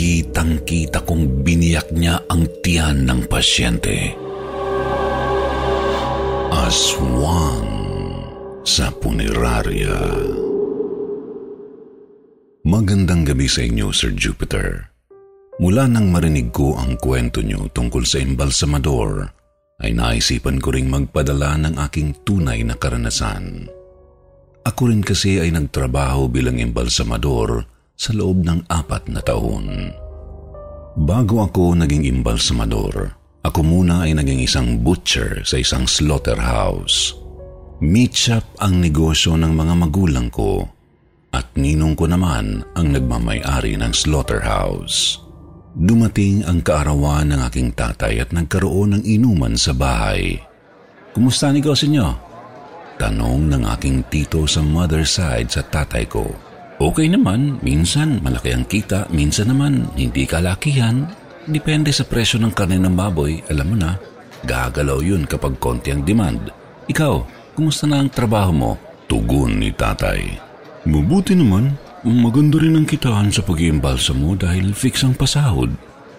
Kitang-kita kong biniyak niya ang tiyan ng pasyente. Aswang sa punerarya. Magandang gabi sa inyo, Sir Jupiter. Mula nang marinig ko ang kwento niyo tungkol sa embalsamador, ay naisipan ko ring magpadala ng aking tunay na karanasan. Ako rin kasi ay nagtrabaho bilang embalsamador sa loob ng apat na taon. Bago ako naging embalsamador, ako muna ay naging isang butcher sa isang slaughterhouse. Meat shop ang negosyo ng mga magulang ko at ninong ko naman ang nagmamay-ari ng slaughterhouse. Dumating ang kaarawan ng aking tatay at nagkaroon ng inuman sa bahay. Kumusta negosyo niyo? Tanong ng aking tito sa mother side sa tatay ko. Okay naman, minsan malaki ang kita, minsan naman hindi kalakihan. Depende sa presyo ng karne ng baboy, alam mo na. Gagalaw yun kapag konti ang demand. Ikaw, kumusta na ang trabaho mo? Tugon ni tatay. Mabuti naman. Maganda rin ang kitaan sa pag-iimbalsa mo dahil fix ang pasahod.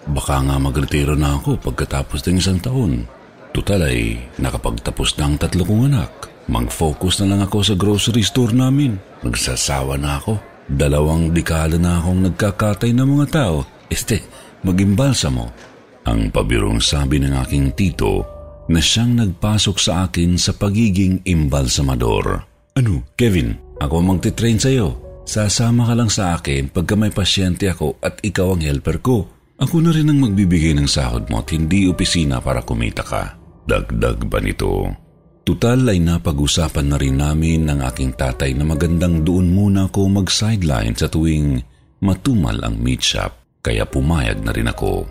Baka nga magretiro na ako pagkatapos ng isang taon. Tutal ay nakapagtapos na ang tatlo kong anak. Mag-focus na lang ako sa grocery store namin. Nagsasawa na ako. Dalawang dekada na akong nagkakatay ng mga tao. Este, magimbalsa mo. Ang pabirong sabi ng aking tito na siyang nagpasok sa akin sa pagiging imbalsamador. Ano, Kevin, ako ang magtitrain sa'yo. Sasama ka lang sa akin pagka may pasyente ako at ikaw ang helper ko. Ako na rin ang magbibigay ng sahod mo at hindi opisina para kumita ka. Dagdag ba nito? Tutal ay napag-usapan na rin namin ng aking tatay na magandang doon muna ako mag-sideline sa tuwing matumal ang meat shop, kaya pumayag na rin ako.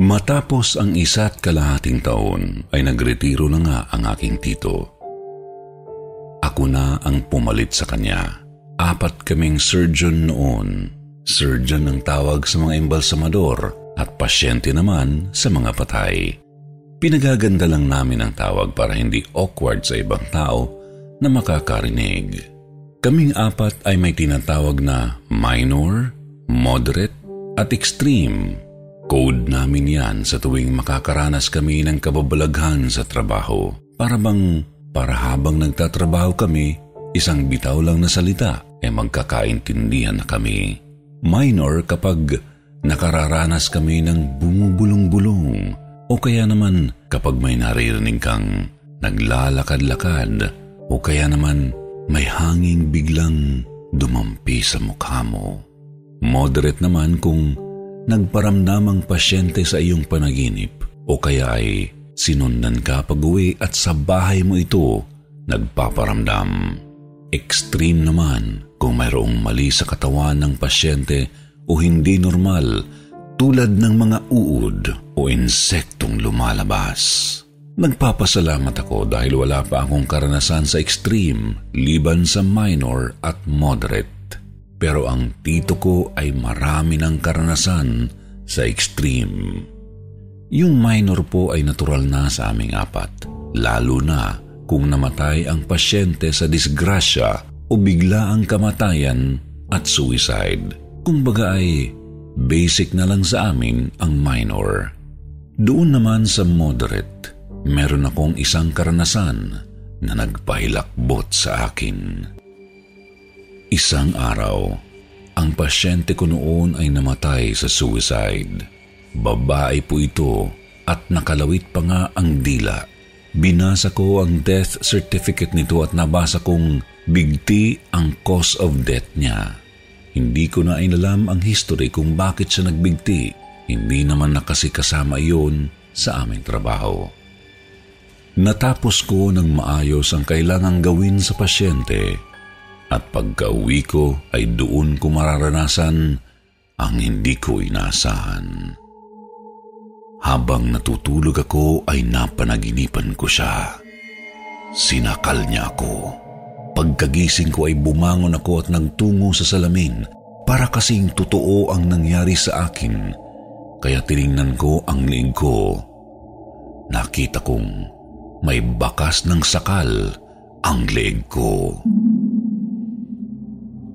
Matapos ang isa't kalahating taon ay nagretiro na nga ang aking tito. Ako na ang pumalit sa kanya. Apat kaming surgeon noon. Surgeon ang tawag sa mga embalsamador at pasyente naman sa mga patay. Pinagaganda lang namin ang tawag para hindi awkward sa ibang tao na makakarinig. Kaming apat ay may tinatawag na minor, moderate, at extreme. Code namin yan sa tuwing makakaranas kami ng kababalaghan sa trabaho. Para bang, para habang nagtatrabaho kami, isang bitaw lang na salita ay magkakaintindihan na kami. Minor kapag nakararanas kami ng bumubulong-bulong o kaya naman kapag may naririnig kang naglalakad-lakad o kaya naman may hanging biglang dumampi sa mukha mo. Moderate naman kung nagparamdam ang pasyente sa iyong panaginip o kaya ay sinundan ka pag-uwi at sa bahay mo ito nagpaparamdam. Extreme naman kung mayroong mali sa katawan ng pasyente o hindi normal tulad ng mga uod o insektong lumalabas. Nagpapasalamat ako dahil wala pa akong karanasan sa extreme liban sa minor at moderate. Pero ang tito ko ay marami ng karanasan sa extreme. Yung minor po ay natural na sa aming apat, lalo na kung namatay ang pasyente sa disgrasya o bigla ang kamatayan at suicide. Kumbaga ay basic na lang sa amin ang minor. Doon naman sa moderate, meron akong isang karanasan na nagpahilakbot sa akin. Isang araw, ang pasyente ko noon ay namatay sa suicide. Babae po ito at nakalawit pa nga ang dila. Binasa ko ang death certificate nito at nabasa kong bigti ang cause of death niya. Hindi ko na inalam ang history kung bakit siya nagbigti. Hindi naman na kasi kasama iyon sa aming trabaho. Natapos ko ng maayos ang kailangang gawin sa pasyente at pagka-uwi ko ay doon ko mararanasan ang hindi ko inasahan. Habang natutulog ako ay napanaginipan ko siya. Sinakal niya ako. Pagkagising ko ay bumangon ako at nagtungo sa salamin para kasing totoo ang nangyari sa akin. Kaya tiningnan ko ang liig ko. Nakita kong may bakas ng sakal ang leeg ko.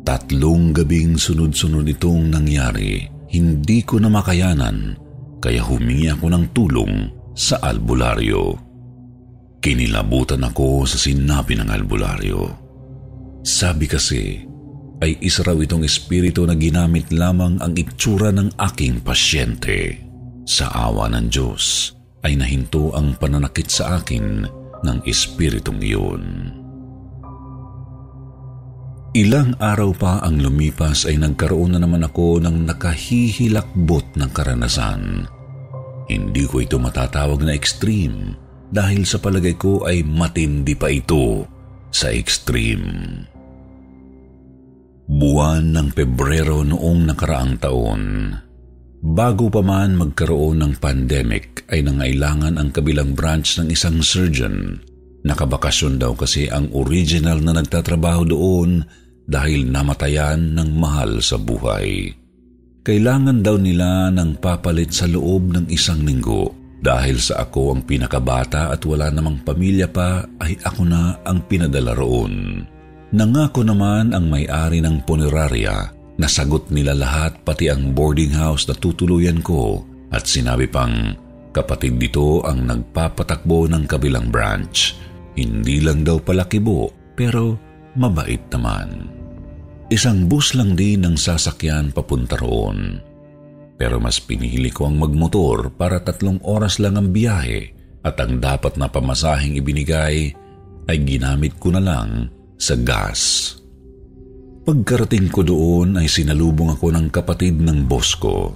Tatlong gabing sunod-sunod itong nangyari. Hindi ko na makayanan kaya humingi ako ng tulong sa albularyo. Kinilabutan ako sa sinabi ng albularyo. Sabi kasi ay isa raw itong espiritu na ginamit lamang ang itsura ng aking pasyente. Sa awa ng Diyos ay nahinto ang pananakit sa akin ng espiritong iyon. Ilang araw pa ang lumipas ay nagkaroon na naman ako ng nakahihilakbot ng karanasan. Hindi ko ito matatawag na extreme dahil sa palagay ko ay matindi pa ito sa extreme. Buwan ng Pebrero noong nakaraang taon, bago pa man magkaroon ng pandemic ay nangailangan ang kabilang branch ng isang surgeon. Nakabakasyon daw kasi ang original na nagtatrabaho doon dahil namatayan ng mahal sa buhay. Kailangan daw nila ng papalit sa loob ng isang linggo. Dahil sa ako ang pinakabata at wala namang pamilya pa, ay ako na ang pinadala roon. Nangako naman ang may-ari ng punerarya na sagot nila lahat pati ang boarding house na tutuluyan ko at sinabi pang kapatid dito ang nagpapatakbo ng kabilang branch. Hindi lang daw pala kibo pero mabait naman. Isang bus lang din ang sasakyan papunta roon. Pero mas pinili ko ang magmotor para tatlong oras lang ang biyahe at ang dapat na pamasahing ibinigay ay ginamit ko na lang sa gas. Pagkarating ko doon ay sinalubong ako ng kapatid ng boss ko.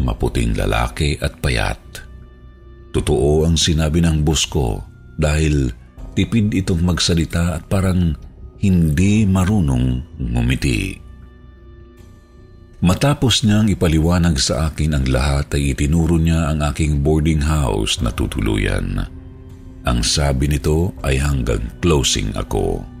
Maputing lalaki at payat. Totoo ang sinabi ng boss ko dahil tipid itong magsalita at parang hindi marunong ngumiti. Matapos niyang ipaliwanag sa akin ang lahat ay itinuro niya ang aking boarding house na tutuluyan. Ang sabi nito ay hanggang closing ako.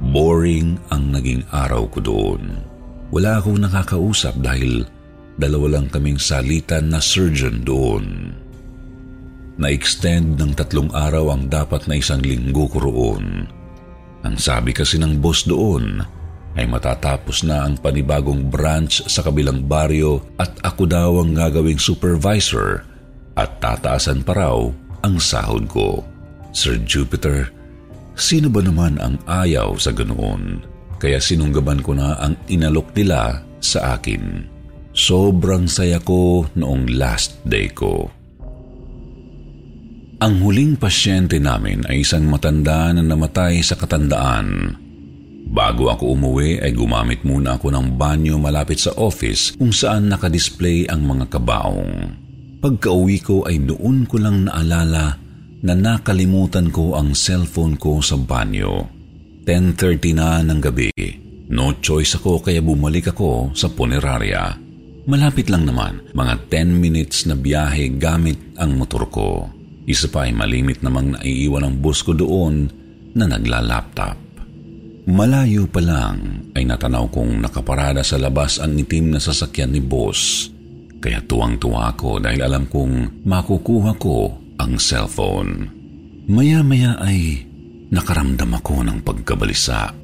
Boring ang naging araw ko doon. Wala akong nakakausap dahil dalawa lang kaming salitan na surgeon doon. Na-extend ng tatlong araw ang dapat na isang linggo ko roon. Ang sabi kasi ng boss doon ay matatapos na ang panibagong branch sa kabilang baryo at ako daw ang gagawing supervisor at tataasan pa raw ang sahod ko. Sir Jupiter, sino ba naman ang ayaw sa ganoon? Kaya sinunggaban ko na ang inalok nila sa akin. Sobrang saya ko noong last day ko. Ang huling pasyente namin ay isang matanda na namatay sa katandaan. Bago ako umuwi ay gumamit muna ako ng banyo malapit sa office kung saan nakadisplay ang mga kabaong. Pagka-uwi ko ay noon ko lang naalala na nakalimutan ko ang cellphone ko sa banyo. 10.30 na ng gabi. No choice ako kaya bumalik ako sa punerarya. Malapit lang naman, mga 10 minutes na biyahe gamit ang motor ko. Isa pa ay malimit namang naiiwan ang bus ko doon na nagla-laptop. Malayo pa lang ay natanaw kong nakaparada sa labas ang itim na sasakyan ni boss. Kaya tuwang-tuwa ako dahil alam kong makukuha ko ang cellphone. Maya-maya ay nakaramdam ako ng pagkabalisa.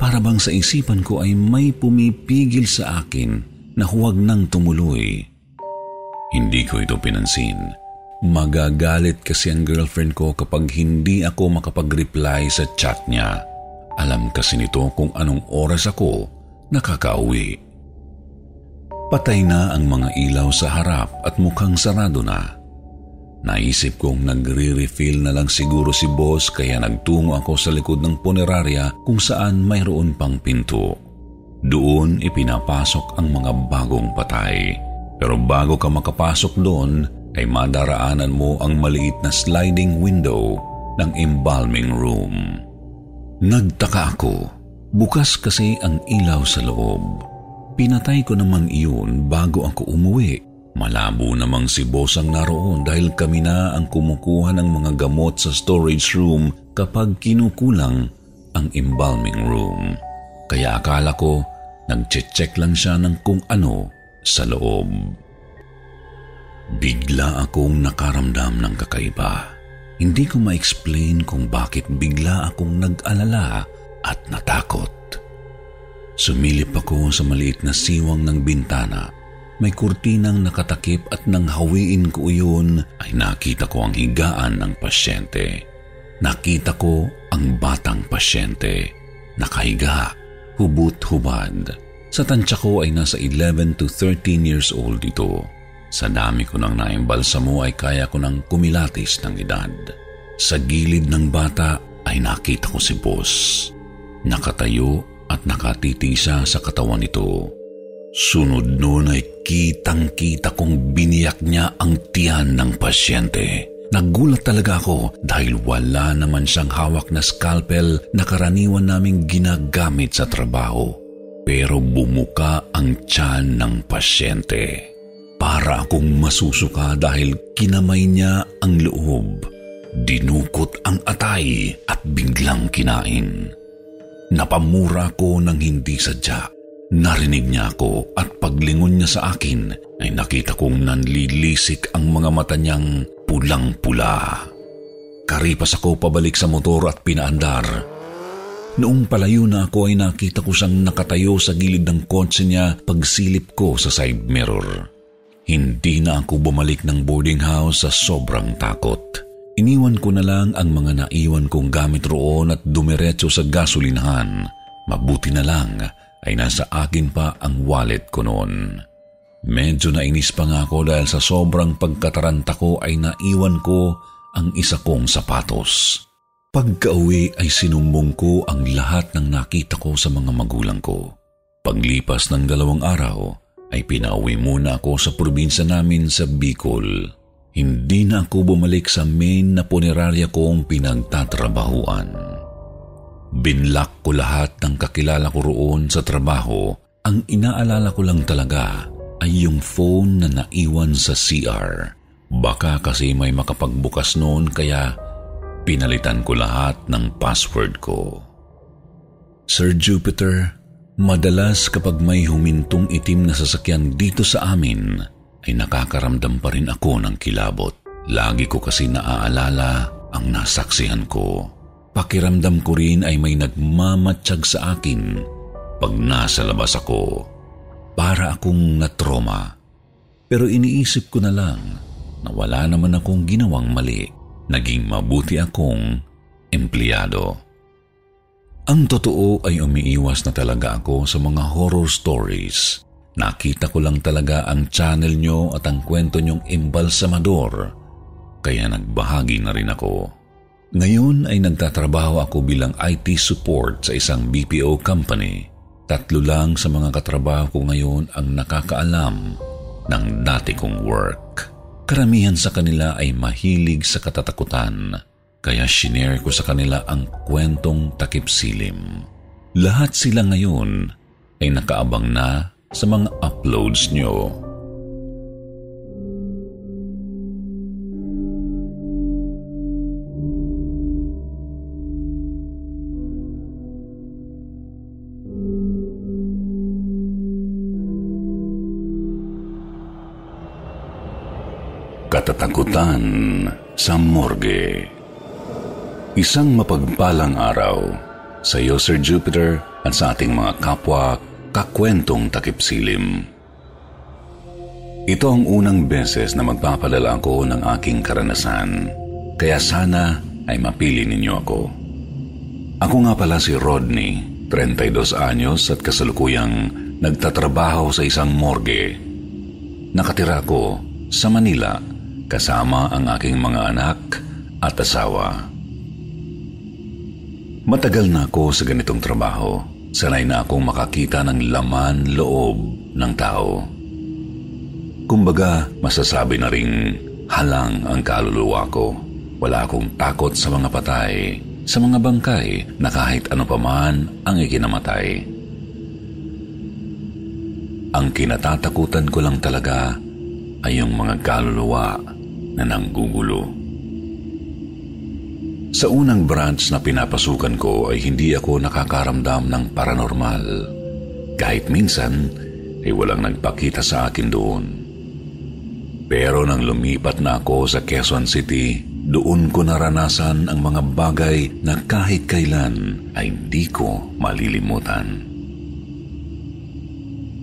Para bang sa isipan ko ay may pumipigil sa akin na huwag nang tumuloy. Hindi ko ito pinansin. Magagalit kasi ang girlfriend ko kapag hindi ako makapag-reply sa chat niya. Alam kasi nito kung anong oras ako nakakauwi. Patay na ang mga ilaw sa harap at mukhang sarado na. Naisip kong nagre-refill na lang siguro si boss kaya nagtungo ako sa likod ng punerarya kung saan mayroon pang pinto. Doon ipinapasok ang mga bagong patay. Pero bago ka makapasok doon, ay madaraanan mo ang maliit na sliding window ng embalming room. Nagtaka ako. Bukas kasi ang ilaw sa loob. Pinatay ko naman iyon bago ako umuwi. Malabo namang si boss ang naroon dahil kami na ang kumukuha ng mga gamot sa storage room kapag kinukulang ang embalming room. Kaya akala ko nagche-check lang siya ng kung ano sa loob. Bigla akong nakaramdam ng kakaiba. Hindi ko ma-explain kung bakit bigla akong nag-alala at natakot. Sumilip ako sa maliit na siwang ng bintana. May kurtinang nakatakip at nang hawiin ko iyon ay nakita ko ang higaan ng pasyente. Nakita ko ang batang pasyente. Nakahiga, hubot-hubad. Sa tansya ko ay nasa 11 to 13 years old ito. Sa dami ko nang naimbalsamo ay kaya ko nang kumilatis ng edad. Sa gilid ng bata ay nakita ko si Boss. Nakatayo at nakatitisa sa katawan nito. Sunod noon ay kitang-kita kong biniyak niya ang tiyan ng pasyente. Nagulat talaga ako dahil wala naman siyang hawak na scalpel na karaniwan naming ginagamit sa trabaho. Pero bumuka ang tiyan ng pasyente. Para akong masusuka dahil kinamay niya ang loob. Dinukot ang atay at biglang kinain. Napamura ko ng hindi sadya. Narinig niya ako at paglingon niya sa akin ay nakita kong nanlilisik ang mga mata niyang pulang-pula. Karipas ako pabalik sa motor at pinaandar. Noong palayo na ako ay nakita ko siyang nakatayo sa gilid ng kotse niya pagsilip ko sa side mirror. Hindi na ako bumalik ng boarding house sa sobrang takot. Iniwan ko na lang ang mga naiwan kong gamit roon at dumiretso sa gasolinahan. Mabuti na lang ay nasa akin pa ang wallet ko noon. Medyo nainis pa nga ako dahil sa sobrang pagkataranta ko ay naiwan ko ang isa kong sapatos. Pagka-uwi ay sinumbong ko ang lahat ng nakita ko sa mga magulang ko. Paglipas ng dalawang araw, ay pinauwi muna ako sa probinsya namin sa Bicol. Hindi na ako bumalik sa main na punerarya kong pinagtatrabahuan. Binlock ko lahat ng kakilala ko roon sa trabaho. Ang inaalala ko lang talaga ay yung phone na naiwan sa CR. Baka kasi may makapagbukas noon kaya pinalitan ko lahat ng password ko. Sir Jupiter, Madalas kapag may humintong itim na sasakyan dito sa amin, ay nakakaramdam pa rin ako ng kilabot. Lagi ko kasi naaalala ang nasaksihan ko. Pakiramdam ko rin ay may nagmamatsyag sa akin pag nasa labas ako. Para akong natroma. Pero iniisip ko na lang na wala naman akong ginawang mali. Naging mabuti akong empleyado. Ang totoo ay umiiwas na talaga ako sa mga horror stories. Nakita ko lang talaga ang channel nyo at ang kwento nyong imbalsamador, kaya nagbahagi na rin ako. Ngayon ay nagtatrabaho ako bilang IT support sa isang BPO company. Tatlo lang sa mga katrabaho ko ngayon ang nakakaalam ng dati kong work. Karamihan sa kanila ay mahilig sa katatakutan kaya shinare ko sa kanila ang kwentong takip silim. Lahat sila ngayon ay nakaabang na sa mga uploads nyo. Katatakutan sa morgue. Isang mapagpalang araw sa iyo, Sir Jupiter, at sa ating mga kapwa kakwentong takipsilim. Ito ang unang beses na magpapadala ako ng aking karanasan. Kaya sana ay mapili ninyo ako. Ako nga pala si Rodney, 32 anyos at kasalukuyang nagtatrabaho sa isang morgue. Nakatira ko sa Manila kasama ang aking mga anak at asawa. Matagal na ako sa ganitong trabaho. Sanay na akong makakita ng laman loob ng tao. Kumbaga, masasabi na ring halang ang kaluluwa ko. Wala akong takot sa mga patay, sa mga bangkay na kahit ano paman ang ikinamatay. Ang kinatatakutan ko lang talaga ay yung mga kaluluwa na nanggugulo. Sa unang branch na pinapasukan ko ay hindi ako nakakaramdam ng paranormal. Kahit minsan ay walang nagpakita sa akin doon. Pero nang lumipat na ako sa Quezon City, doon ko naranasan ang mga bagay na kahit kailan ay hindi ko malilimutan.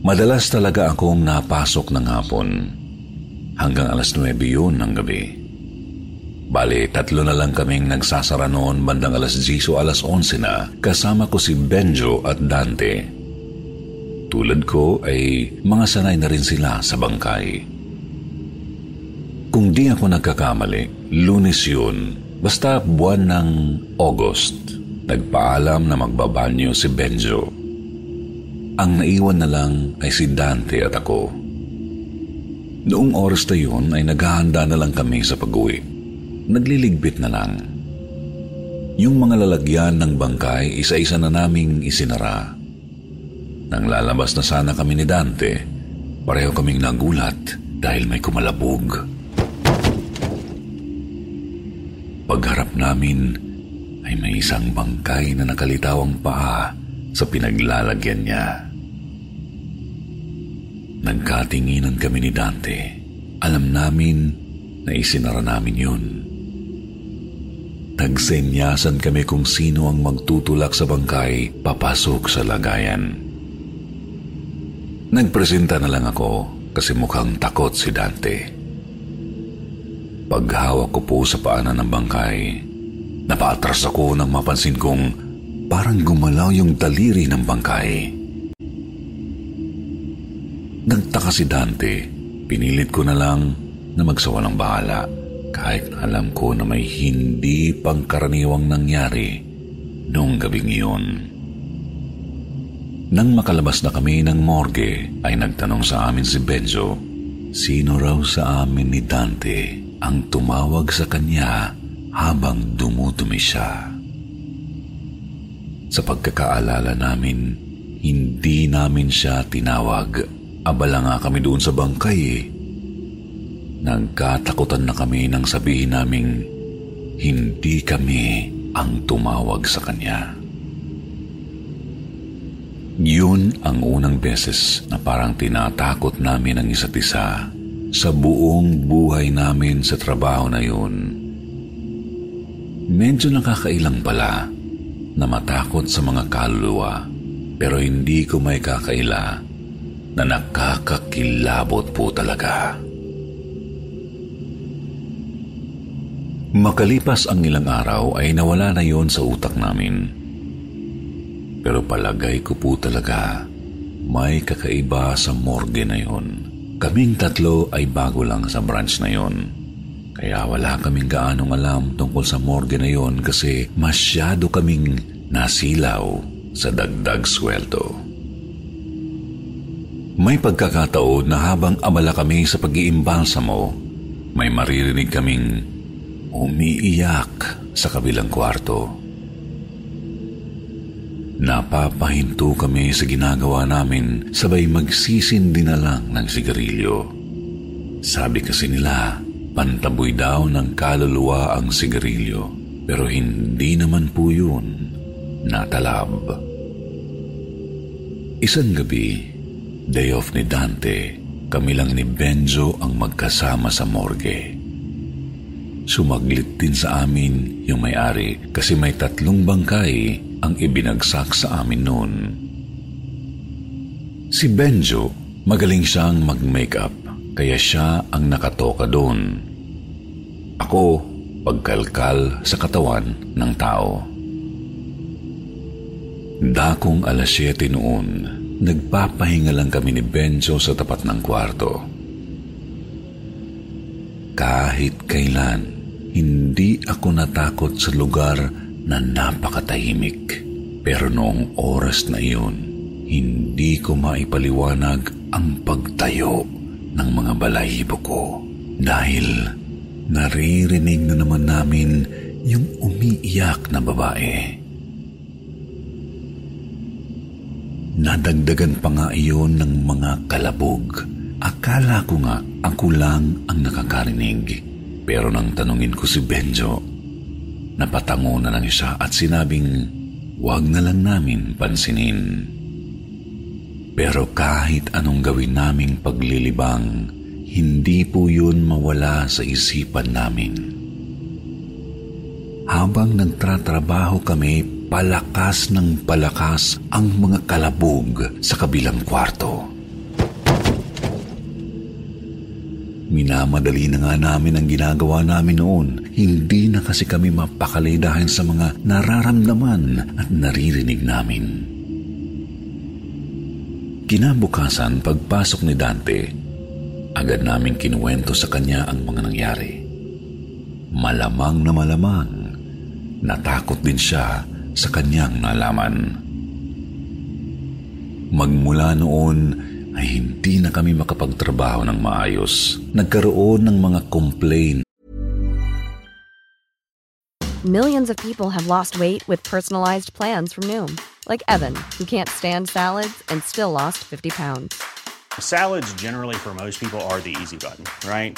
Madalas talaga akong napasok ng hapon. Hanggang alas 9 yun ng gabi. Bale, tatlo na lang kaming nagsasara noon bandang alas 10 o alas 11 na kasama ko si Benjo at Dante. Tulad ko ay mga sanay na rin sila sa bangkay. Kung di ako nagkakamali, lunes yun, basta buwan ng August, nagpaalam na magbabanyo si Benjo. Ang naiwan na lang ay si Dante at ako. Noong oras na yun ay naghahanda na lang kami sa pag-uwi. Nagliligbit na lang. Yung mga lalagyan ng bangkay, isa-isa na naming isinara. Nang lalabas na sana kami ni Dante, pareho kaming nagulat dahil may kumalabog. Pagharap namin ay may isang bangkay na nakalitaw ang paa sa pinaglalagyan niya. Nagkatinginan kami ni Dante. Alam namin na isinara namin yun. Nagsenyasan kami kung sino ang magtutulak sa bangkay papasok sa lagayan. Nagpresenta na lang ako kasi mukhang takot si Dante. Paghawak ko po sa paanan ng bangkay, napatras ako nang mapansin kong parang gumalaw yung daliri ng bangkay. Nagtaka si Dante, pinilit ko na lang na magsawa ng bahala kahit alam ko na may hindi pangkaraniwang nangyari noong gabing iyon. Nang makalabas na kami ng morgue ay nagtanong sa amin si Benzo, sino raw sa amin ni Dante ang tumawag sa kanya habang dumudumi siya. Sa pagkakaalala namin, hindi namin siya tinawag. Abala nga kami doon sa bangkay eh. Nagkatakutan na kami nang sabihin naming hindi kami ang tumawag sa kanya. Yun ang unang beses na parang tinatakot namin ang isa't isa sa buong buhay namin sa trabaho na yun. Medyo nakakailang pala na matakot sa mga kaluluwa pero hindi ko may kakaila na nakakakilabot po talaga. Makalipas ang ilang araw ay nawala na yon sa utak namin. Pero palagay ko po talaga may kakaiba sa morgue na yon. Kaming tatlo ay bago lang sa branch na yon. Kaya wala kaming gaanong alam tungkol sa morgue na yon kasi masyado kaming nasilaw sa dagdag sweldo. May pagkakataon na habang abala kami sa pag-iimbalsamo, may maririnig kaming umiiyak sa kabilang kwarto. Napapahinto kami sa ginagawa namin sabay magsisindi na lang ng sigarilyo. Sabi kasi nila, pantaboy daw ng kaluluwa ang sigarilyo. Pero hindi naman po yun natalab. Isang gabi, day off ni Dante, kami lang ni Benzo ang magkasama sa morgue. Sumaglit din sa amin yung may-ari kasi may tatlong bangkay ang ibinagsak sa amin noon. Si Benjo, magaling siyang mag-makeup. kaya siya ang nakatoka doon. Ako, pagkalkal sa katawan ng tao. Dakong alas 7 noon, nagpapahinga lang kami ni Benjo sa tapat ng kwarto. Kahit kailan, hindi ako natakot sa lugar na napakatahimik. Pero noong oras na iyon, hindi ko maipaliwanag ang pagtayo ng mga balahibo ko dahil naririnig na naman namin yung umiiyak na babae. Nadagdagan pa nga iyon ng mga kalabog. Akala ko nga ako lang ang nakakarinig. Pero nang tanungin ko si Benjo, napatango na lang siya at sinabing wag na lang namin pansinin. Pero kahit anong gawin naming paglilibang, hindi po yun mawala sa isipan namin. Habang nagtratrabaho kami palakas ng palakas ang mga kalabog sa kabilang kwarto. Minamadali na nga namin ang ginagawa namin noon. Hindi na kasi kami mapakali dahil sa mga nararamdaman at naririnig namin. Kinabukasan, pagpasok ni Dante, agad namin kinuwento sa kanya ang mga nangyari. Malamang na malamang, natakot din siya sa kanyang nalaman. Magmula noon ay hindi na kami makapagtrabaho ng maayos. Nagkaroon ng mga complaint. Millions of people have lost weight with personalized plans from Noom, like Evan, who can't stand salads and still lost 50 pounds. Salads generally for most people are the easy button, right?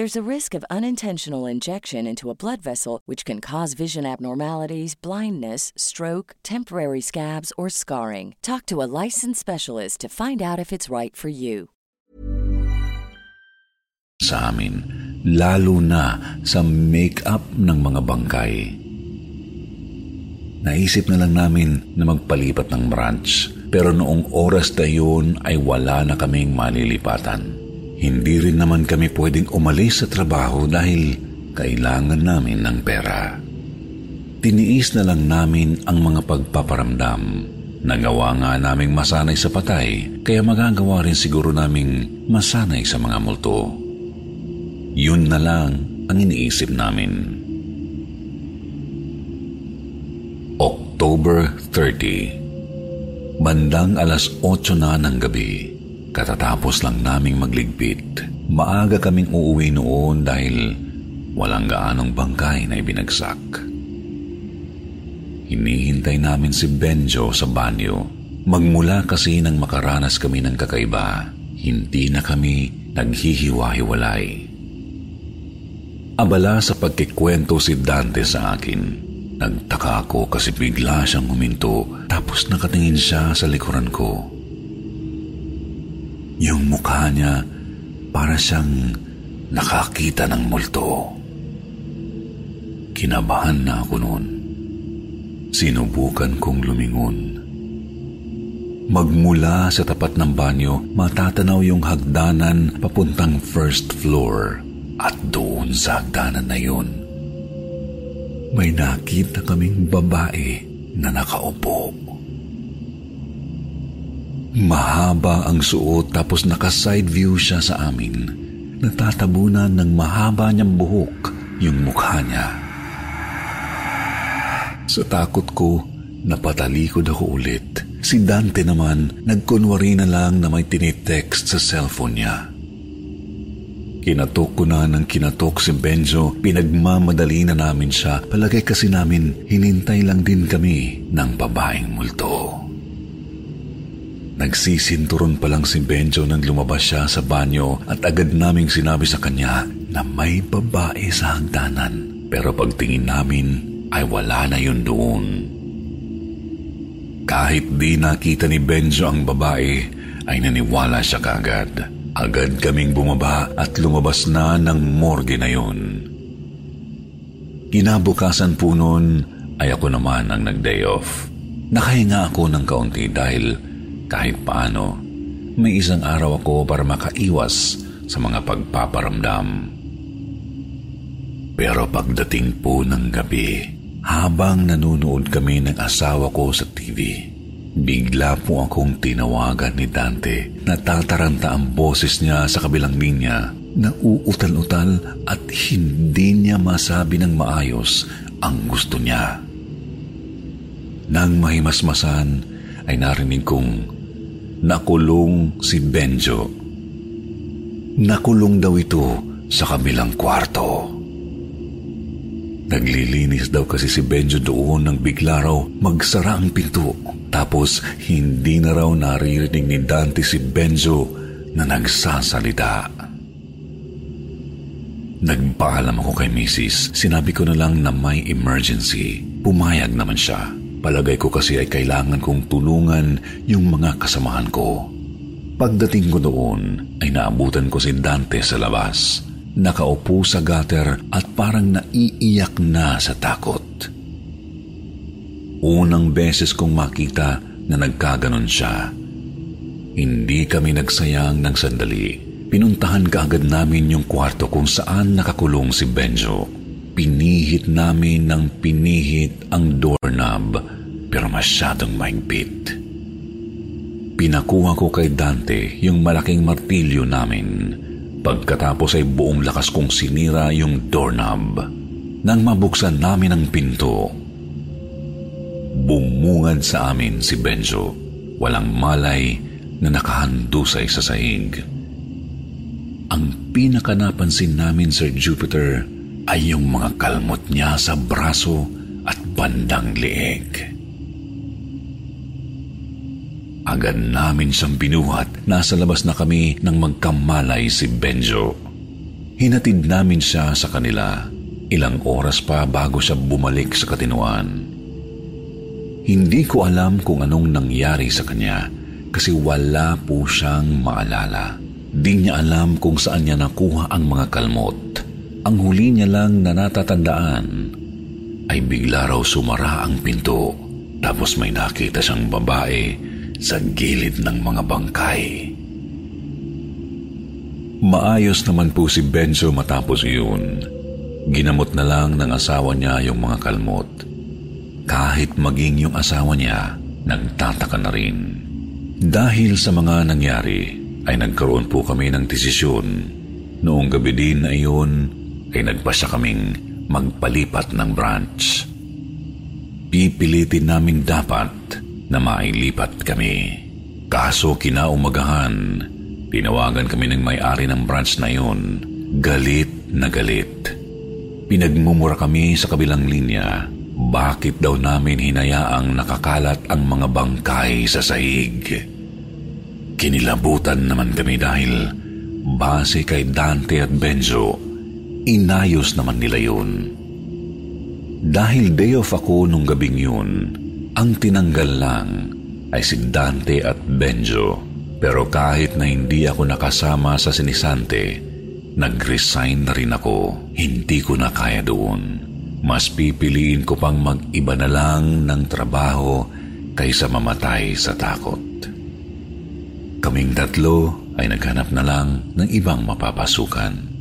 There's a risk of unintentional injection into a blood vessel, which can cause vision abnormalities, blindness, stroke, temporary scabs, or scarring. Talk to a licensed specialist to find out if it's right for you. Sa amin, lalo na sa make-up ng mga bangkay. Naisip na lang namin na magpalipat ng branch, pero noong oras na yun ay wala na kaming malilipatan. Hindi rin naman kami pwedeng umalis sa trabaho dahil kailangan namin ng pera. Tiniis na lang namin ang mga pagpaparamdam. Nagawa nga naming masanay sa patay, kaya magagawa rin siguro naming masanay sa mga multo. Yun na lang ang iniisip namin. October 30 Bandang alas 8 na ng gabi. Katatapos lang naming magligpit. Maaga kaming uuwi noon dahil walang gaanong bangkay na ibinagsak. Hinihintay namin si Benjo sa banyo. Magmula kasi nang makaranas kami ng kakaiba, hindi na kami naghihiwa-hiwalay. Abala sa pagkikwento si Dante sa akin. Nagtaka ako kasi bigla siyang huminto tapos nakatingin siya sa likuran ko. Yung mukha niya para siyang nakakita ng multo. Kinabahan na ako noon. Sinubukan kong lumingon. Magmula sa tapat ng banyo, matatanaw yung hagdanan papuntang first floor at doon sa hagdanan na yun may nakita kaming babae na nakaupo. Mahaba ang suot tapos naka-side view siya sa amin. Natatabunan ng mahaba niyang buhok yung mukha niya. Sa takot ko, napatalikod ako ulit. Si Dante naman, nagkunwari na lang na may tinitext sa cellphone niya. Kinatok ko na ng kinatok si Benjo, pinagmamadali na namin siya. Palagay kasi namin, hinintay lang din kami ng babaeng multo. Nagsisinturon pa lang si Benjo nang lumabas siya sa banyo at agad naming sinabi sa kanya na may babae sa hagdanan. Pero pagtingin namin ay wala na yun doon. Kahit di nakita ni Benjo ang babae, ay naniwala siya kagad. Agad kaming bumaba at lumabas na ng morgue na yun. Kinabukasan po noon ay ako naman ang nag-day off. Nakahinga ako ng kaunti dahil kahit paano, may isang araw ako para makaiwas sa mga pagpaparamdam. Pero pagdating po ng gabi, habang nanonood kami ng asawa ko sa TV, bigla po akong tinawagan ni Dante. Natataranta ang boses niya sa kabilang linya na uutal-utal at hindi niya masabi ng maayos ang gusto niya. Nang mahimasmasan ay narinig kong nakulong si Benjo. Nakulong daw ito sa kabilang kwarto. Naglilinis daw kasi si Benjo doon nang bigla raw magsara ang pinto. Tapos hindi na raw naririnig ni Dante si Benjo na nagsasalita. Nagpaalam ako kay Mrs. Sinabi ko na lang na may emergency. Pumayag naman siya. Palagay ko kasi ay kailangan kong tulungan yung mga kasamahan ko. Pagdating ko doon, ay naabutan ko si Dante sa labas. Nakaupo sa gutter at parang naiiyak na sa takot. Unang beses kong makita na nagkaganon siya. Hindi kami nagsayang ng sandali. Pinuntahan kaagad namin yung kwarto kung saan nakakulong si Benjo. Pinihit namin ng pinihit ang doorknob pero masyadong mahigpit. Pinakuha ko kay Dante yung malaking martilyo namin. Pagkatapos ay buong lakas kong sinira yung doorknob. Nang mabuksan namin ang pinto, bumungad sa amin si Benjo. Walang malay na nakahandusay sa sahig. Ang pinakanapansin namin, Sir Jupiter, ay yung mga kalmot niya sa braso at bandang leeg. Agad namin siyang binuhat. Nasa labas na kami nang magkamalay si Benjo. Hinatid namin siya sa kanila. Ilang oras pa bago siya bumalik sa katinuan. Hindi ko alam kung anong nangyari sa kanya kasi wala po siyang maalala. Di niya alam kung saan niya nakuha ang mga kalmot. Ang huli niya lang na natatandaan ay bigla raw sumara ang pinto tapos may nakita siyang babae sa gilid ng mga bangkay. Maayos naman po si Benzo matapos iyon. Ginamot na lang ng asawa niya yung mga kalmot. Kahit maging yung asawa niya, nagtataka na rin. Dahil sa mga nangyari, ay nagkaroon po kami ng desisyon. Noong gabi din na iyon, ay nagpasya kaming magpalipat ng branch. Pipilitin naming dapat na mailipat kami. Kaso kinaumagahan, tinawagan kami ng may-ari ng branch na iyon. Galit na galit. Pinagmumura kami sa kabilang linya. Bakit daw namin hinayaang nakakalat ang mga bangkay sa sahig? Kinilabutan naman kami dahil base kay Dante at Benzo, Inayos naman nila yun. Dahil day off ako nung gabing yun, ang tinanggal lang ay si Dante at Benjo. Pero kahit na hindi ako nakasama sa sinisante, nag-resign na rin ako. Hindi ko na kaya doon. Mas pipiliin ko pang mag-iba na lang ng trabaho kaysa mamatay sa takot. Kaming tatlo ay naghanap na lang ng ibang mapapasukan.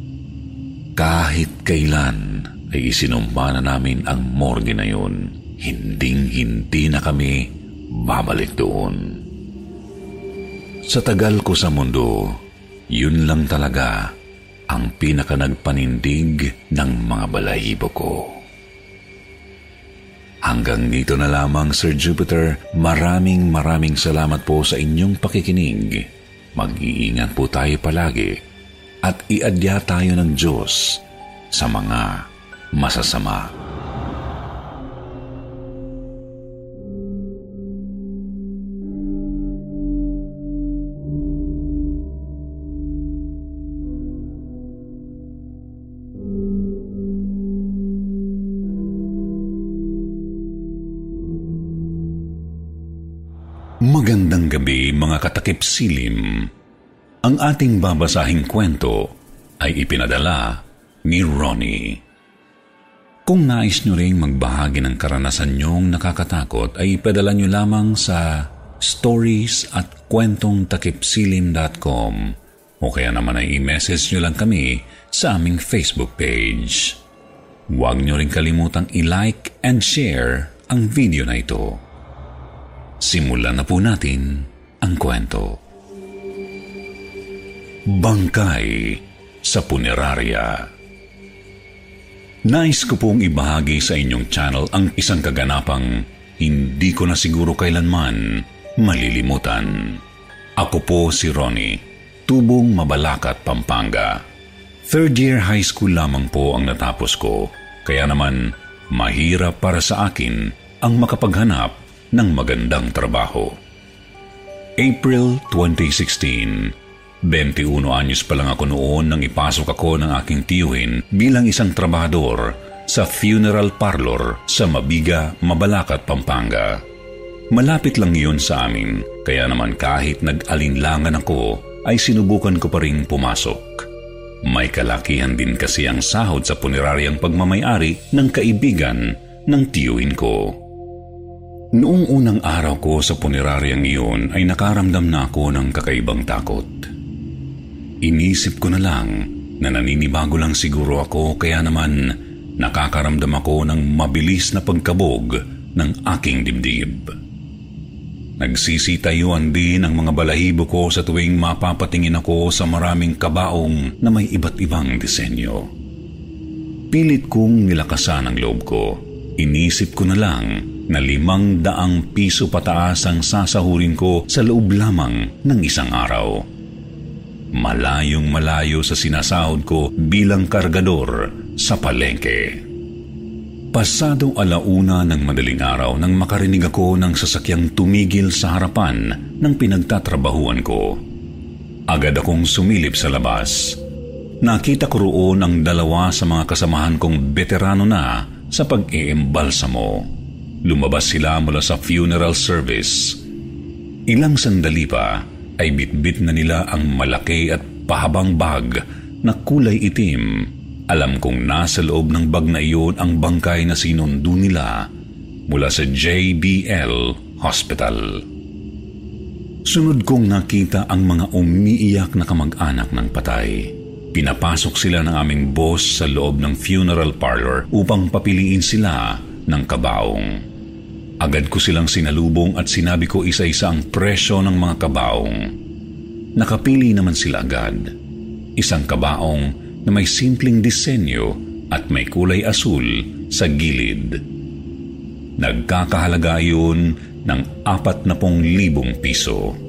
Kahit kailan ay isinumpa na namin ang morgue na yun. hinding-hindi na kami babalik doon. Sa tagal ko sa mundo, yun lang talaga ang pinaka nagpanindig ng mga balahibo ko. Hanggang dito na lamang, Sir Jupiter. Maraming maraming salamat po sa inyong pakikinig. Mag-iingat po tayo palagi at iadya tayo ng Diyos sa mga masasama. Magandang gabi mga katakip silim. Ang ating babasahing kwento ay ipinadala ni Ronnie. Kung nais nyo ring magbahagi ng karanasan nyong nakakatakot ay ipadala nyo lamang sa stories at kwentong takipsilim.com o kaya naman ay i-message nyo lang kami sa aming Facebook page. Huwag nyo rin kalimutang i-like and share ang video na ito. Simulan na po natin ang kwento. Bangkay sa punerarya. Nais ko pong ibahagi sa inyong channel ang isang kaganapang hindi ko na siguro kailanman malilimutan. Ako po si Ronnie, tubong Mabalacat, Pampanga. Third year high school lamang po ang natapos ko, kaya naman mahirap para sa akin ang makapaghanap ng magandang trabaho. April 2016, 21 anyos pa lang ako noon nang ipasok ako ng aking tiyuhin bilang isang trabahador sa funeral parlor sa Mabiga, Mabalacat, Pampanga. Malapit lang iyon sa amin, kaya naman kahit nag-alinlangan ako, ay sinubukan ko pa rin pumasok. May kalakihan din kasi ang sahod sa puneraryang pagmamayari ng kaibigan ng tiyuhin ko. Noong unang araw ko sa puneraryang iyon ay nakaramdam na ako ng kakaibang takot. Inisip ko na lang na naninibago lang siguro ako kaya naman nakakaramdam ako ng mabilis na pagkabog ng aking dibdib. Nagsisitayuan din ang mga balahibo ko sa tuwing mapapatingin ako sa maraming kabaong na may iba't ibang disenyo. Pilit kong nilakasan ang loob ko. Inisip ko na lang na limang daang piso pataas ang sasahurin ko sa loob lamang ng isang araw. Malayong malayo sa sinasahod ko bilang kargador sa palengke. Pasado alauna ng madaling araw nang makarinig ako ng sasakyang tumigil sa harapan ng pinagtatrabahuan ko. Agad akong sumilip sa labas. Nakita ko roon ang dalawa sa mga kasamahan kong veterano na sa pag-iimbalsamo. Lumabas sila mula sa funeral service. Ilang sandali pa ay bitbit na nila ang malaki at pahabang bag na kulay itim. Alam kong nasa loob ng bag na iyon ang bangkay na sinundo nila mula sa JBL Hospital. Sunod kong nakita ang mga umiiyak na kamag-anak ng patay. Pinapasok sila ng aming boss sa loob ng funeral parlor upang papiliin sila ng kabaong. Agad ko silang sinalubong at sinabi ko isa-isa ang presyo ng mga kabaong. Nakapili naman sila agad. Isang kabaong na may simpleng disenyo at may kulay asul sa gilid. Nagkakahalaga yun ng apat na pong libong piso.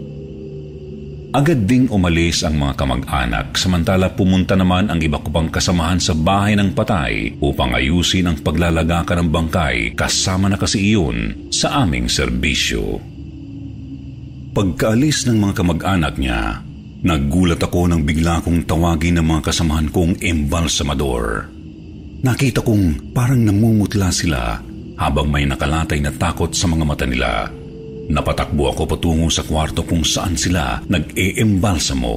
Agad ding umalis ang mga kamag-anak samantala pumunta naman ang iba ko pang kasamahan sa bahay ng patay upang ayusin ang paglalagakan ng bangkay kasama na kasi iyon sa aming serbisyo. Pagkaalis ng mga kamag-anak niya, naggulat ako nang bigla kong tawagin ng mga kasamahan kong embalsamador. Nakita kong parang namumutla sila habang may nakalatay na takot sa mga mata nila. Napatakbo ako patungo sa kwarto kung saan sila nag-eembalsamo.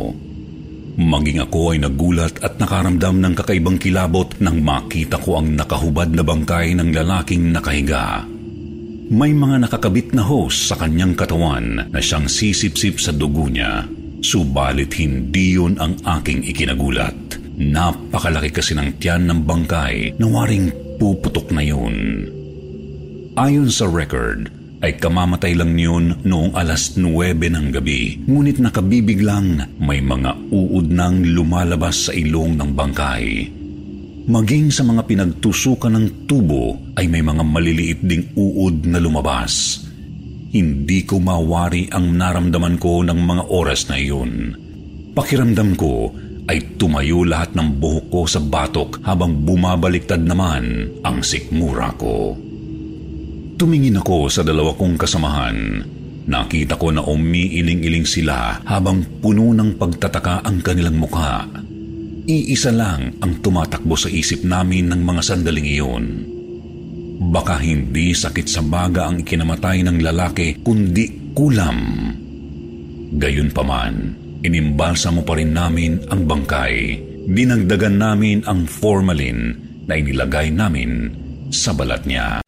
Maging ako ay nagulat at nakaramdam ng kakaibang kilabot nang makita ko ang nakahubad na bangkay ng lalaking nakahiga. May mga nakakabit na hose sa kanyang katawan na siyang sisipsip sa dugo niya. Subalit hindi yun ang aking ikinagulat. Napakalaki kasi ng tiyan ng bangkay na waring puputok na yun. Ayon sa record, ay kamamatay lang yun noong alas 9 ng gabi. Ngunit nakabibiglang may mga uod nang lumalabas sa ilong ng bangkay. Maging sa mga pinagtusukan ng tubo ay may mga maliliit ding uod na lumabas. Hindi ko mawari ang naramdaman ko ng mga oras na iyon. Pakiramdam ko ay tumayo lahat ng buhok ko sa batok habang bumabaliktad naman ang sikmura ko. Tumingin ako sa dalawa kong kasamahan. Nakita ko na umiiling-iling sila habang puno ng pagtataka ang kanilang mukha. Iisa lang ang tumatakbo sa isip namin ng mga sandaling iyon. Baka hindi sakit sa baga ang ikinamatay ng lalaki kundi kulam. Gayunpaman, inimbalsa mo pa rin namin ang bangkay. Dinagdagan namin ang formalin na inilagay namin sa balat niya.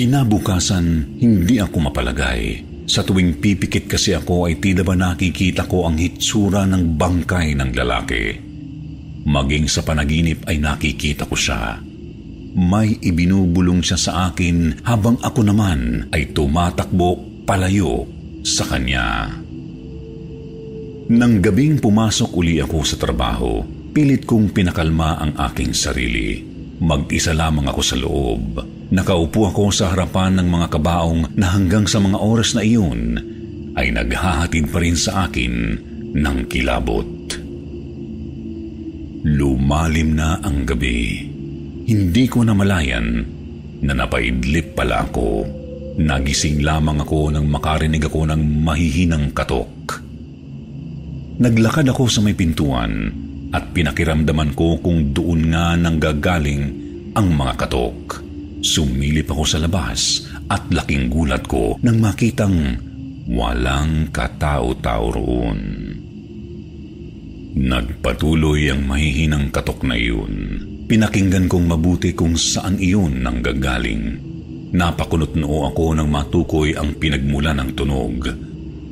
Kinabukasan, hindi ako mapalagay. Sa tuwing pipikit kasi ako ay tila ba nakikita ko ang hitsura ng bangkay ng lalaki. Maging sa panaginip ay nakikita ko siya. May ibinubulong siya sa akin habang ako naman ay tumatakbo palayo sa kanya. Nang gabing pumasok uli ako sa trabaho, pilit kong pinakalma ang aking sarili. Mag-isa lamang ako sa loob. Nakaupo ako sa harapan ng mga kabaong na hanggang sa mga oras na iyon ay naghahatid pa rin sa akin ng kilabot. Lumalim na ang gabi. Hindi ko na malayan na napaidlip pala ako. Nagising lamang ako nang makarinig ako ng mahihinang katok. Naglakad ako sa may pintuan at pinakiramdaman ko kung doon nga nanggagaling ang mga katok. Sumilip ako sa labas at laking gulat ko nang makitang walang katao-tao roon. Nagpatuloy ang mahihinang katok na iyon. Pinakinggan kong mabuti kung saan iyon nanggagaling. Napakunot noo ako nang matukoy ang pinagmula ng tunog.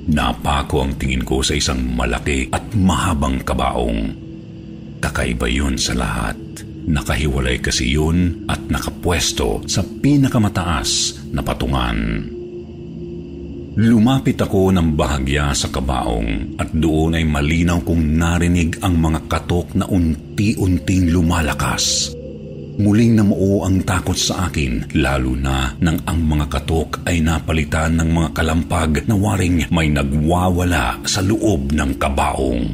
Napako ang tingin ko sa isang malaki at mahabang kabaong. Kakaiba yun sa lahat. Nakahiwalay kasi yun at nakapwesto sa pinakamataas na patungan. Lumapit ako ng bahagya sa kabaong at doon ay malinaw kong narinig ang mga katok na unti-unting lumalakas. Muling namuo ang takot sa akin, lalo na nang ang mga katok ay napalitan ng mga kalampag na waring may nagwawala sa loob ng kabaong.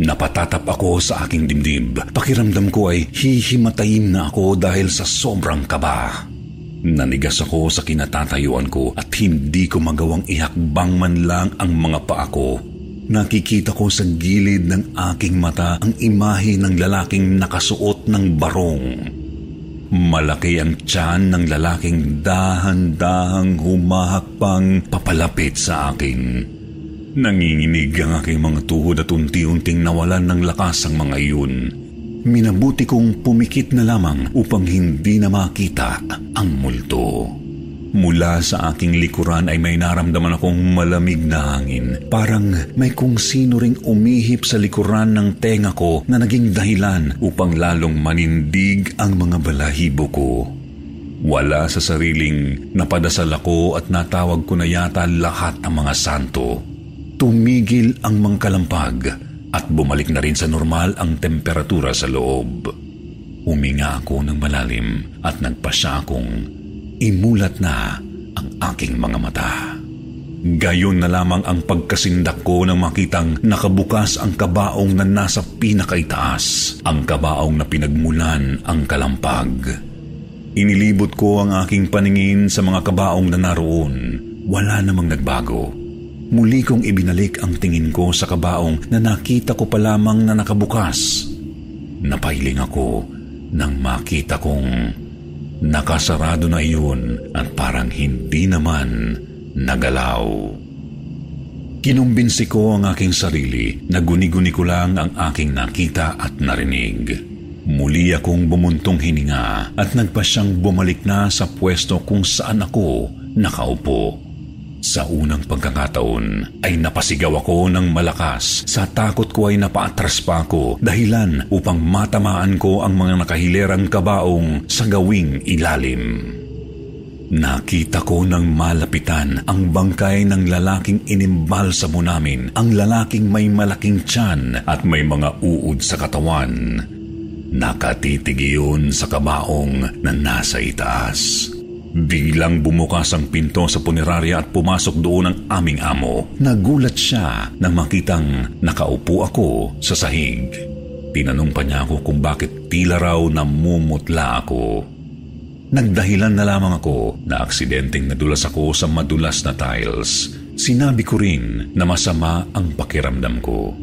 Napatatap ako sa aking dibdib. Pakiramdam ko ay hihimatayin na ako dahil sa sobrang kaba. Nanigas ako sa kinatatayuan ko at hindi ko magawang ihakbang man lang ang mga paa ko. Nakikita ko sa gilid ng aking mata ang imahe ng lalaking nakasuot ng barong. Malaki ang tiyan ng lalaking dahan-dahang humahakbang papalapit sa akin. Nanginginig ang aking mga tuhod at unti-unting nawalan ng lakas ang mga iyon. Minabuti kong pumikit na lamang upang hindi na makita ang multo. Mula sa aking likuran ay may naramdaman akong malamig na hangin. Parang may kung sino ring umihip sa likuran ng tenga ko na naging dahilan upang lalong manindig ang mga balahibo ko. Wala sa sariling napadasal ako at natawag ko na yata lahat ang mga santo. Tumigil ang mga kalampag at bumalik na rin sa normal ang temperatura sa loob. Uminga ako ng malalim at nagpasya akong imulat na ang aking mga mata. Gayon na lamang ang pagkasindak ko nang makitang nakabukas ang kabaong na nasa pinakaitaas, ang kabaong na pinagmulan ang kalampag. Inilibot ko ang aking paningin sa mga kabaong na naroon. Wala namang nagbago. Muli kong ibinalik ang tingin ko sa kabaong na nakita ko pa lamang na nakabukas. Napailing ako nang makita kong nakasarado na iyon at parang hindi naman nagalaw. Kinumbinsi ko ang aking sarili na guni-guni ko lang ang aking nakita at narinig. Muli akong bumuntong hininga at nagpasyang bumalik na sa pwesto kung saan ako nakaupo. Sa unang pagkakataon ay napasigaw ako ng malakas. Sa takot ko ay napaatras pa ako dahilan upang matamaan ko ang mga nakahilerang kabaong sa gawing ilalim. Nakita ko ng malapitan ang bangkay ng lalaking inimbal sa mo namin, ang lalaking may malaking tiyan at may mga uod sa katawan. Nakatitig iyon sa kabaong na nasa itaas. Biglang bumukas ang pinto sa punerarya at pumasok doon ang aming amo. Nagulat siya nang makitang nakaupo ako sa sahig. Tinanong pa niya ako kung bakit tila raw namumutla ako. Nagdahilan na lamang ako na aksidenteng nadulas ako sa madulas na tiles. Sinabi ko rin na masama ang pakiramdam ko.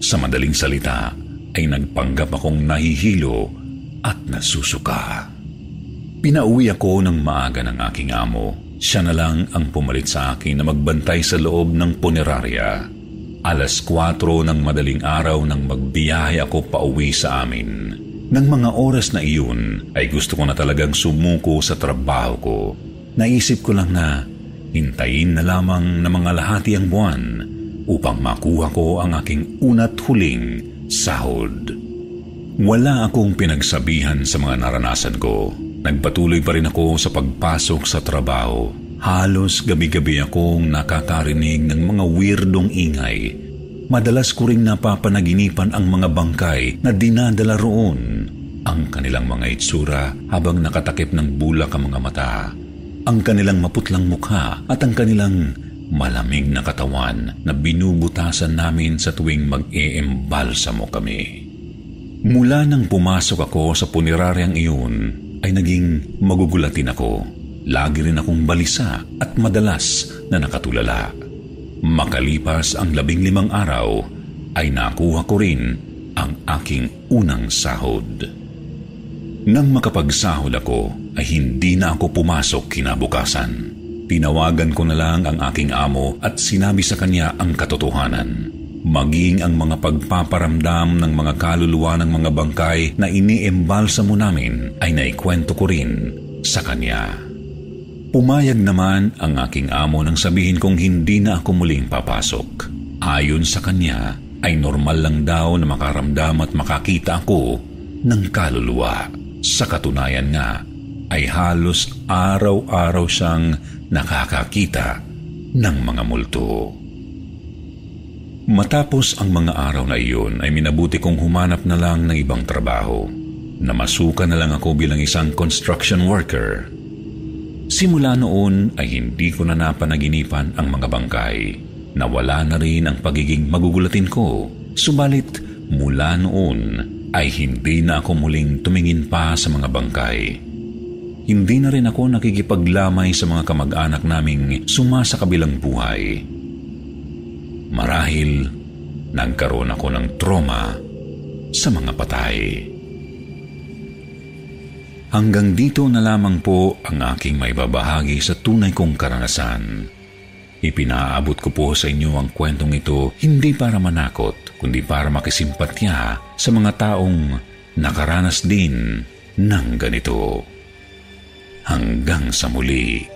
Sa madaling salita ay nagpanggap akong nahihilo at nasusuka. Pinauwi ako ng maaga ng aking amo. Siya na lang ang pumalit sa akin na magbantay sa loob ng punerarya. Alas 4 ng madaling araw nang magbiyahe ako pauwi sa amin. Nang mga oras na iyon ay gusto ko na talagang sumuko sa trabaho ko. Naisip ko lang na hintayin na lamang na mga lahati ang buwan upang makuha ko ang aking unat huling sahod. Wala akong pinagsabihan sa mga naranasan ko Nagpatuloy pa rin ako sa pagpasok sa trabaho. Halos gabi-gabi akong nakakarinig ng mga weirdong ingay. Madalas ko ring napapanaginipan ang mga bangkay na dinadala roon. Ang kanilang mga itsura habang nakatakip ng bulak ang mga mata. Ang kanilang maputlang mukha at ang kanilang malamig na katawan na binubutasan namin sa tuwing mag-eembalsamo kami. Mula nang pumasok ako sa puniraryang iyon, ay naging magugulatin ako. Lagi rin akong balisa at madalas na nakatulala. Makalipas ang labing limang araw, ay nakuha ko rin ang aking unang sahod. Nang makapagsahod ako, ay hindi na ako pumasok kinabukasan. Tinawagan ko na lang ang aking amo at sinabi sa kanya ang katotohanan maging ang mga pagpaparamdam ng mga kaluluwa ng mga bangkay na iniembalsa mo namin ay naikwento ko rin sa kanya. Pumayag naman ang aking amo nang sabihin kong hindi na ako muling papasok. Ayon sa kanya, ay normal lang daw na makaramdam at makakita ako ng kaluluwa. Sa katunayan nga, ay halos araw-araw siyang nakakakita ng mga multo. Matapos ang mga araw na iyon ay minabuti kong humanap na lang ng ibang trabaho. Namasuka na lang ako bilang isang construction worker. Simula noon ay hindi ko na napanaginipan ang mga bangkay. Nawala na rin ang pagiging magugulatin ko. Subalit mula noon ay hindi na ako muling tumingin pa sa mga bangkay. Hindi na rin ako nakikipaglamay sa mga kamag-anak naming sumasa kabilang buhay Marahil nagkaroon ako ng trauma sa mga patay. Hanggang dito na lamang po ang aking may babahagi sa tunay kong karanasan. Ipinaabot ko po sa inyo ang kwentong ito hindi para manakot, kundi para makisimpatya sa mga taong nakaranas din ng ganito. Hanggang sa muli.